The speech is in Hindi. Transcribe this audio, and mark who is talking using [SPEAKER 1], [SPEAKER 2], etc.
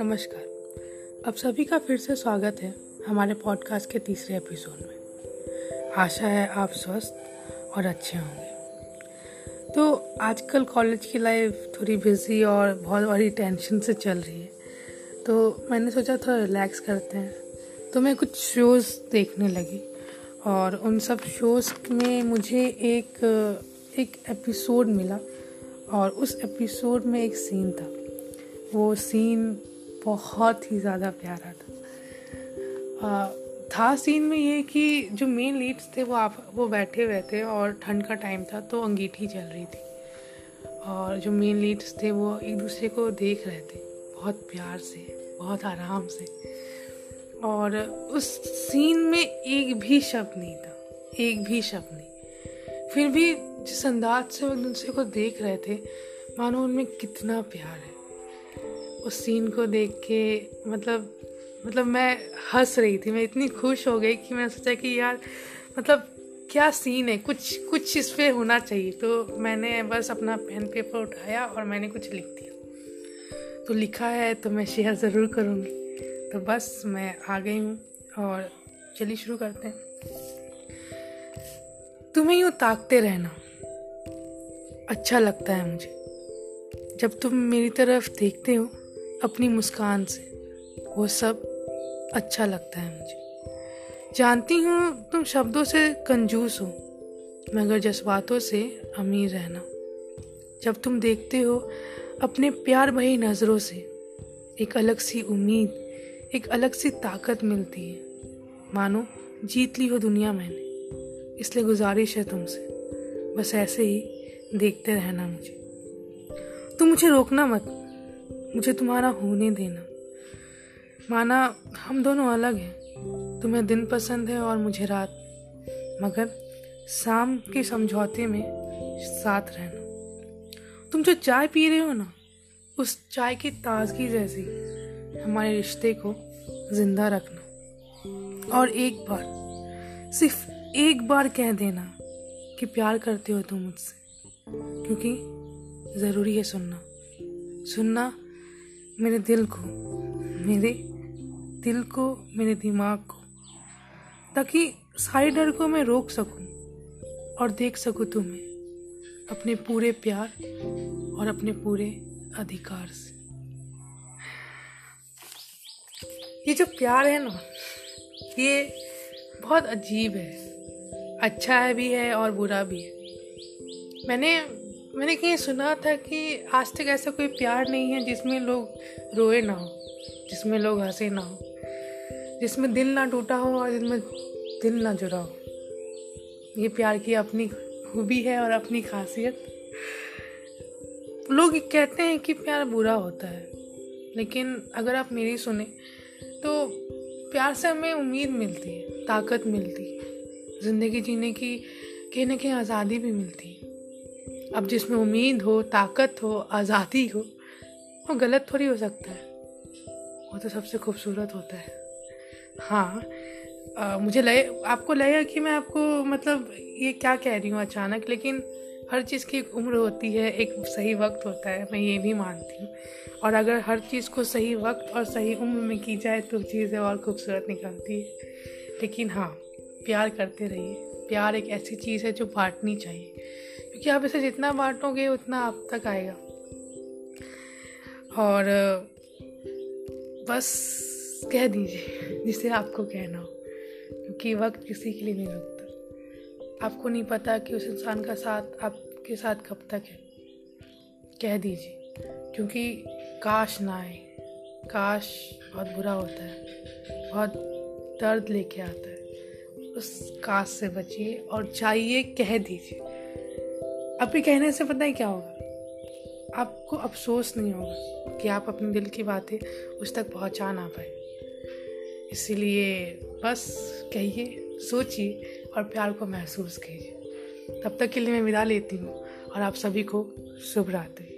[SPEAKER 1] नमस्कार। अब सभी का फिर से स्वागत है हमारे पॉडकास्ट के तीसरे एपिसोड में। आशा है आप स्वस्थ और अच्छे होंगे। तो आजकल कॉलेज की लाइफ थोड़ी बिज़ी और बहुत बड़ी टेंशन से चल रही है। तो मैंने सोचा थोड़ा रिलैक्स करते हैं। तो मैं कुछ शोज़ देखने लगी और उन सब शोज़ में मुझे एक एक एपिसोड मिला और उस एपिसोड में एक सीन था। वो सीन बहुत ही ज़्यादा प्यारा था। आ, था सीन में ये कि जो मेन लीड्स थे वो आप वो बैठे हुए थे और ठंड का टाइम था तो अंगीठी चल रही थी। और जो मेन लीड्स थे वो एक दूसरे को देख रहे थे। बहुत प्यार से बहुत आराम से। और उस सीन में एक भी शब्द नहीं था। एक भी शब्द नहीं। फिर भी जिस अंदाज से वो दूसरे को देख रहे थे, मानो उनमें कितना प्यार है। उस सीन को देख के मतलब मतलब मैं हंस रही थी, मैं इतनी खुश हो गई कि मैंने सोचा कि यार मतलब क्या सीन है? कुछ कुछ इस पर होना चाहिए। तो मैंने बस अपना पेन पेपर उठाया और मैंने कुछ लिख दिया। तो लिखा है तो मैं शेयर ज़रूर करूँगी। तो बस मैं आ गई हूँ और चलिए शुरू करते हैं। तुम्हें यूँ ताकते रहना। अच्छा लगता है मुझे। जब तुम मेरी तरफ़ देखते हो, अपनी मुस्कान से, वो सब अच्छा लगता है मुझे। जानती हूँ तुम शब्दों से कंजूस हो, मगर जज्बातों से अमीर रहना। जब तुम देखते हो अपने प्यार भरी नज़रों से, एक अलग सी उम्मीद, एक अलग सी ताकत मिलती है। मानो, जीत ली हो दुनिया मैंने, इसलिए गुजारिश है तुमसे। बस ऐसे ही देखते रहना मुझे। तुम मुझे रोकना मत। मुझे तुम्हारा होने देना। माना हम दोनों अलग हैं। तुम्हें दिन पसंद है और मुझे रात। मगर शाम के समझौते में साथ रहना। तुम जो चाय पी रहे हो ना, उस चाय की ताजगी जैसी हमारे रिश्ते को ज़िंदा रखना। और एक बार, सिर्फ़ एक बार कह देना कि प्यार करते हो तुम मुझसे। क्योंकि ज़रूरी है सुनना। सुनना मेरे दिल को, मेरे दिल को, मेरे दिमाग को, ताकि सारे डर को मैं रोक सकूँ और देख सकूँ तुम्हें अपने पूरे प्यार और अपने पूरे अधिकार से। ये जो प्यार है ना, ये बहुत अजीब है। अच्छा है भी है और बुरा भी है। मैंने मैंने कहीं सुना था कि आज तक ऐसा कोई प्यार नहीं है जिसमें लोग रोए ना हो, जिसमें लोग हंसे ना हो, जिसमें दिल ना टूटा हो और जिसमें दिल ना जुड़ा हो। ये प्यार की अपनी खूबी है और अपनी खासियत। लोग कहते हैं कि प्यार बुरा होता है, लेकिन अगर आप मेरी सुने तो प्यार से हमें उम्मीद मिलती है, ताकत मिलती है, ज़िंदगी जीने की कहीं ना कहीं आज़ादी भी मिलती है। अब जिसमें उम्मीद हो ताकत हो आज़ादी हो वो गलत थोड़ी हो सकता है। वो तो सबसे खूबसूरत होता है। हाँ आ, मुझे लगे आपको लगेगा कि मैं आपको मतलब ये क्या कह रही हूँ अचानक लेकिन हर चीज़ की एक उम्र होती है एक सही वक्त होता है मैं ये भी मानती हूँ। और अगर हर चीज़ को सही वक्त और सही उम्र में की जाए तो चीज़ें और खूबसूरत निकलती है। लेकिन हाँ प्यार करते रहिए। प्यार एक ऐसी चीज़ है जो बांटनी चाहिए। क्योंकि आप इसे जितना बांटोगे, उतना आप तक आएगा। और, बस कह दीजिए, जिसे आपको कहना हो, क्योंकि वक्त किसी के लिए नहीं रुकता आपको नहीं पता कि उस इंसान का साथ आपके साथ कब तक है। कह दीजिए, क्योंकि काश ना आए। काश बहुत बुरा होता है, बहुत दर्द लेके आता है। उस काश से बचिए और चाहिए कह दीजिए। अभी कहने से पता है क्या होगा? आपको अफसोस नहीं होगा कि आप अपने दिल की बातें उस तक पहुँचा ना पाए। इसीलिए बस कहिए, सोचिए और प्यार को महसूस कीजिए। तब तक के लिए मैं विदा लेती हूँ और आप सभी को शुभ रात्रि।